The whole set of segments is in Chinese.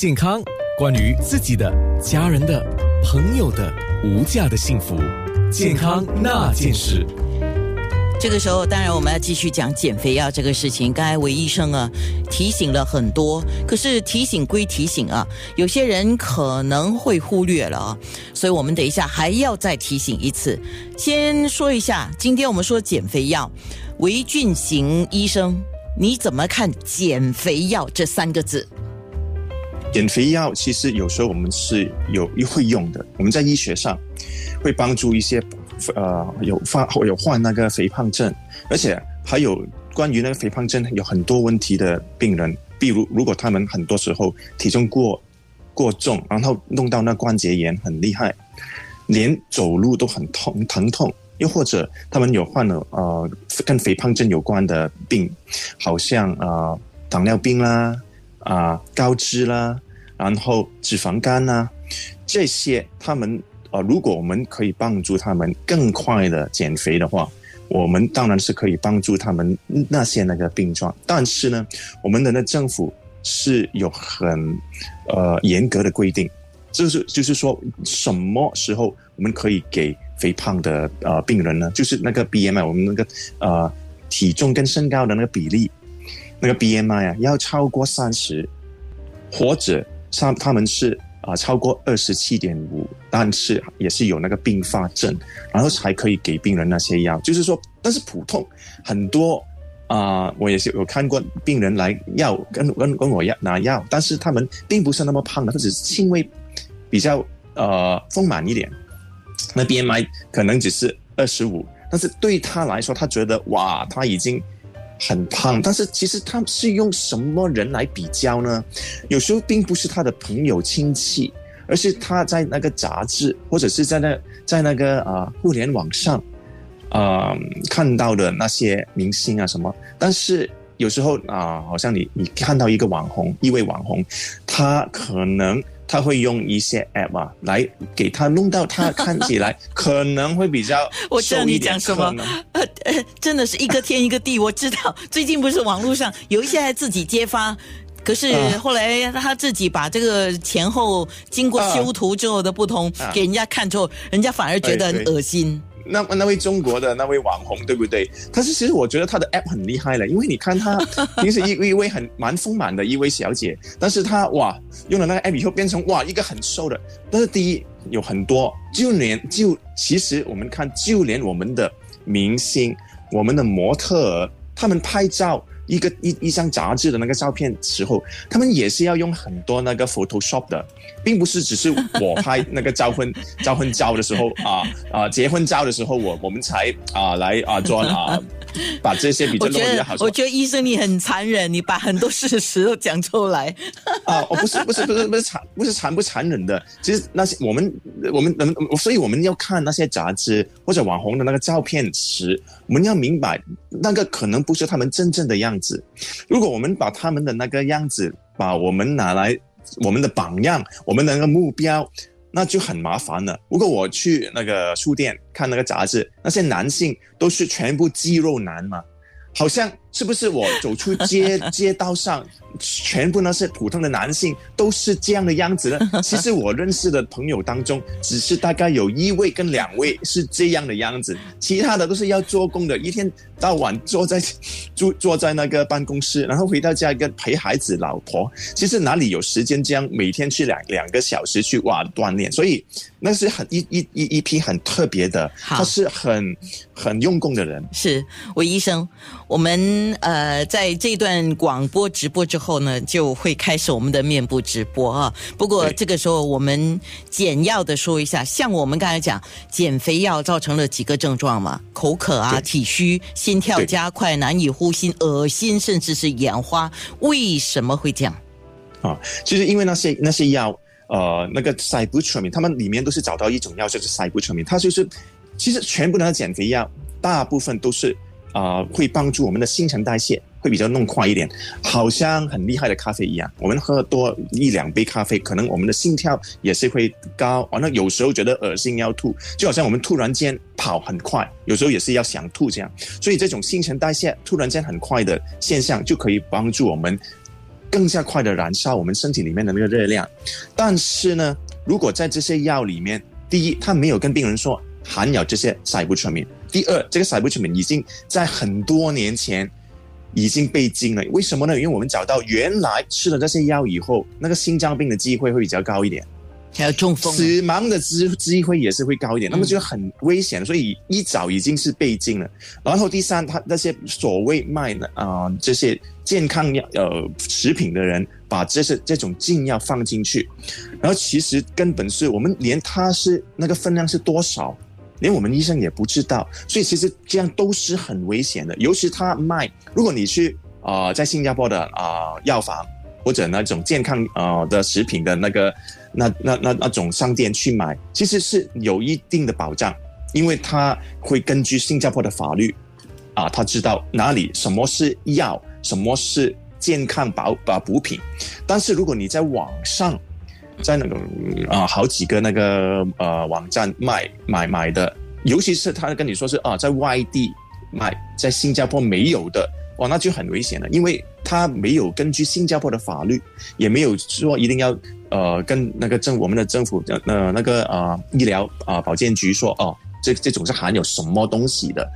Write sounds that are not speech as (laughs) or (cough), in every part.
健康，关于自己的、家人的、朋友的无价的幸福，健康那件事。这个时候，当然我们要继续讲减肥药这个事情。刚才韦医生啊提醒了很多，可是提醒归提醒啊，有些人可能会忽略了啊，所以我们等一下还要再提醒一次。先说一下，今天我们说减肥药，韦俊行医生，你怎么看减肥药这三个字？减肥药其实有时候我们是有会用的，我们在医学上会帮助一些。呃，有发有患那个肥胖症，而且还有关于那个肥胖症有很多问题的病人，比如如果他们很多时候体重过过重，然后弄到那关节炎很厉害，连走路都很痛疼痛，又或者他们有患了呃跟肥胖症有关的病，好像呃糖尿病啦啊高脂啦，然后脂肪肝呐这些他们。啊，如果我们可以帮助他们更快的减肥的话，我们当然是可以帮助他们那些那个病状。但是呢，我们的那政府是有很呃严格的规定，就是就是说什么时候我们可以给肥胖的呃病人呢？就是那个 BMI，我们那个呃体重跟身高的那个比例，那个 BMI 啊要超过三十，或者他他们是。啊，超过二十七点五，但是也是有那个并发症，然后才可以给病人那些药。就是说，但是普通很多啊，我也是有看过病人来要跟跟跟我要拿药，但是他们并不是那么胖的，他只是轻微比较呃丰满一点，那 BMI 可能只是二十五，但是对他来说，他觉得哇，他已经。很胖，但是其实他是用什么人来比较呢？有时候并不是他的朋友亲戚，而是他在那个杂志或者是在那在那个啊互联网上啊看到的那些明星啊什么。但是有时候啊，好像你你看到一个网红，一位网红，他可能。他会用一些 app 啊，来给他弄到他看起来 (laughs) 可能会比较我知道你讲什么，呃呃，真的是一个天一个地。我知道。(laughs) 最近不是网络上有一些还自己揭发，可是后来他自己把这个前后经过修图之后的不同给人家看之后，人家反而觉得很恶心。那那位中国的那位网红对不对？他是其实我觉得他的 (laughs) app 很厉害了，因为你看他 (laughs) 平时一一位很蛮丰满的一位小姐，但是她哇用了那个 app 以后变成哇一个很瘦的。但是第一有很多，就连就其实我们看就连我们的明星、我们的模特儿，他们拍照。一个一一张杂志的那个照片时候，他们也是要用很多那个 Photoshop 的，并不是只是我拍那个招婚招婚照的时候啊啊结婚照的时候，我我们才啊来啊做啊 (laughs) 把这些比较弄得好。我觉得医生你很残忍，你把很多事实都讲出来。(laughs) 啊，我不是不是不是不是残不是残不残忍的，其实那些我们我们能，所以我们要看那些杂志或者网红的那个照片时，我们要明白那个可能不是他们真正的样子。子，如果我们把他们的那个样子，把我们拿来我们的榜样，我们的那个目标，那就很麻烦了。如果我去那个书店看那个杂志，那些男性都是全部肌肉男嘛，好像是不是我走出街 (laughs) 街道上？全部呢是普通的男性，都是这样的样子的。(laughs) 其实我认识的朋友当中，只是大概有一位跟两位是这样的样子，其他的都是要做工的，一天到晚坐在坐坐在那个办公室，然后回到家跟陪孩子、老婆。其实哪里有时间这样每天去两两个小时去哇锻炼？所以那是很一一一一批很特别的，他是很很用功的人。是韦医生，我们呃在这段广播直播之。后呢，就会开始我们的面部直播啊。不过这个时候，我们简要的说一下，像我们刚才讲，减肥药造成了几个症状嘛？口渴啊，体虚，心跳加快，难以呼吸，恶心，甚至是眼花。为什么会这样？啊，就是因为那些那些药，呃，那个塞布特明，他们里面都是找到一种药，就是塞布特明，它就是其实全部的减肥药，大部分都是啊，会帮助我们的新陈代谢。会比较弄快一点，好像很厉害的咖啡一样。我们喝多一两杯咖啡，可能我们的心跳也是会高。完了，有时候觉得恶心要吐，就好像我们突然间跑很快，有时候也是要想吐这样。所以这种新陈代谢突然间很快的现象，就可以帮助我们更加快的燃烧我们身体里面的那个热量。但是呢，如果在这些药里面，第一，他没有跟病人说含有这些塞布特敏；第二，这个塞布特敏已经在很多年前已经被禁了。为什么呢？因为我们找到原来吃了这些药以后，那个心脏病的机会会比较高一点。还有中风，死亡的机机会也是会高一点，那么就很危险，所以一早已经是被禁了。然后第三，他那些所谓卖的啊这些健康药呃食品的人，把这些这种禁药放进去，然后其实根本是我们连它是那个分量是多少，连我们医生也不知道，所以其实这样都是很危险的。尤其他卖，如果你去啊在新加坡的啊药房或者那种健康啊的食品的那个。那那那那种商店去买，其实是有一定的保障，因为他会根据新加坡的法律，啊，他知道哪里什么是药，什么是健康保啊补品。但是如果你在网上，在那个啊好几个那个呃网站卖买买的，尤其是他跟你说是啊在外地卖，在新加坡没有的。哇，那就很危险了，因为他没有根据新加坡的法律，也没有说一定要呃跟那个政我们的政府的呃那个呃医疗啊保健局说哦，这这种是含有什么东西的。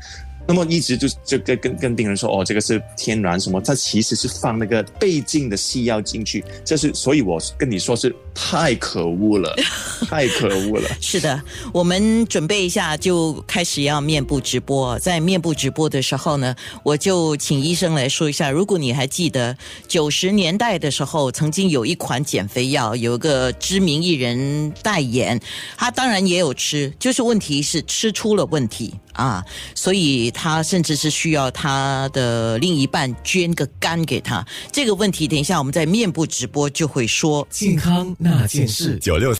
那么一直就就跟跟跟病人说哦，这个是天然什么？它其实是放那个倍镜的西药进去，这是所以我跟你说是太可恶了，(laughs) 太可恶了。是的，我们准备一下就开始要面部直播，在面部直播的时候呢，我就请医生来说一下。如果你还记得九十年代的时候，曾经有一款减肥药，有一个知名艺人代言，他当然也有吃，就是问题是吃出了问题啊，所以。他甚至是需要他的另一半捐个肝给他，这个问题等一下我们在面部直播就会说。健康那件事，九六。